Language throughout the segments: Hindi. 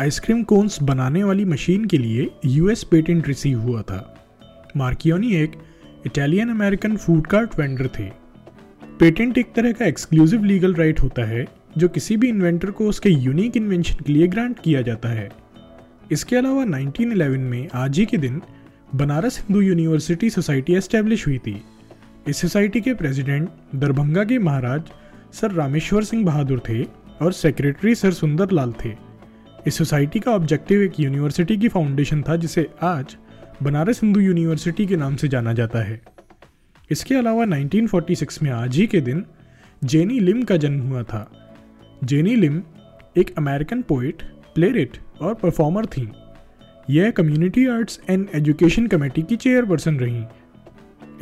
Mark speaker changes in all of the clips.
Speaker 1: आइसक्रीम कोन्स बनाने वाली मशीन के लिए यूएस पेटेंट रिसीव हुआ था। मार्कियोनी एक Italian American food cart vendor थे। पेटेंट एक तरह का एक्सक्लूसिव लीगल राइट होता है, जो किसी भी इन्वेंटर को उसके यूनिक इन्वेंशन के लिए ग्रांट किया जाता है। इसके अलावा 1911 में आज ही के दिन Banaras Hindu university society establish हुई थी। इस सोसाइटी के प्रेसिडेंट दरभंगा के महाराज सर रामेश्वर सिंह बहादुर थे और सेक्रेटरी सर सुंदर लाल थे। इस सोसाइटी का ऑब्जेक्टिव एक यूनिवर्सिटी की फाउंडेशन था, जिसे आज बनारस हिंदू यूनिवर्सिटी के नाम से जाना जाता है। इसके अलावा 1946 में आज ही के दिन जेनी लिम का जन्म हुआ था। जेनी लिम एक अमेरिकन पोइट प्लेरिट और परफॉर्मर थीं। यह community arts and education committee की चेयरपर्सन रहीं।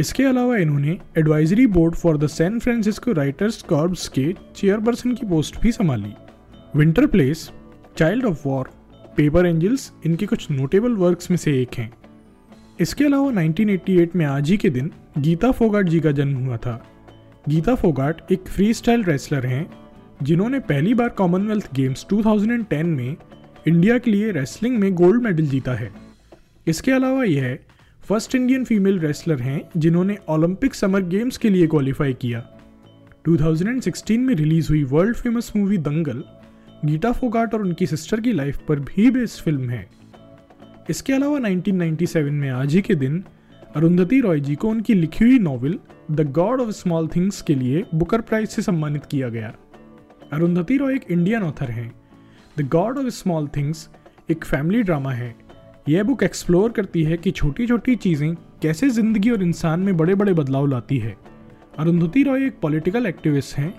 Speaker 1: इसके अलावा इन्होंने advisory board for the San Francisco writers corps के चेयरपर्सन की पोस्ट भी संभाली। Winter place child of war paper angels इनके कुछ नोटेबल वर्क्स में से एक हैं। इसके अलावा 1988 में आज ही के दिन गीता फोगाट जी का जन्म हुआ था। गीता फोगाट एक फ्री स्टाइल रेसलर हैं, जिन्होंने पहली बार कॉमनवेल्थ गेम्स 2010 में इंडिया के लिए रेसलिंग में गोल्ड मेडल जीता है। इसके अलावा यह फ़र्स्ट इंडियन फीमेल रेसलर हैं, जिन्होंने ओलंपिक समर गेम्स के लिए क्वालिफाई किया। 2016 में रिलीज़ हुई world famous movie Dangal Geeta Phogat और उनकी सिस्टर की लाइफ पर भी बेस्ड फ़िल्म है। इसके अलावा 1997 में आज ही के दिन अरुंधति रॉय जी को उनकी लिखी हुई novel the God of Small Things के लिए बुकर प्राइज से सम्मानित किया गया। अरुंधति रॉय एक इंडियन ऑथर हैं। The God of Small Things एक फैमिली ड्रामा है। यह बुक एक्सप्लोर करती है कि छोटी छोटी चीज़ें कैसे ज़िंदगी और इंसान में बड़े बड़े बदलाव लाती है। अरुंधति रॉय एक पॉलिटिकल एक्टिविस्ट हैं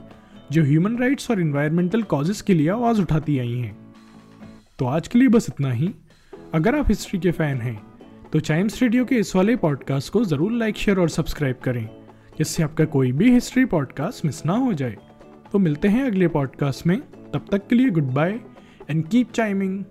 Speaker 1: जो ह्यूमन राइट्स और इन्वायरमेंटल कॉजेस के लिए आवाज़ उठाती आई हैं। तो आज के लिए बस इतना ही। अगर आप हिस्ट्री के फ़ैन हैं तो चाइम्स रेडियो के इस वाले पॉडकास्ट को ज़रूर लाइक शेयर और सब्सक्राइब करें, जिससे आपका कोई भी हिस्ट्री पॉडकास्ट मिस ना हो जाए। तो मिलते हैं अगले पॉडकास्ट में। तब तक के लिए good bye and keep chiming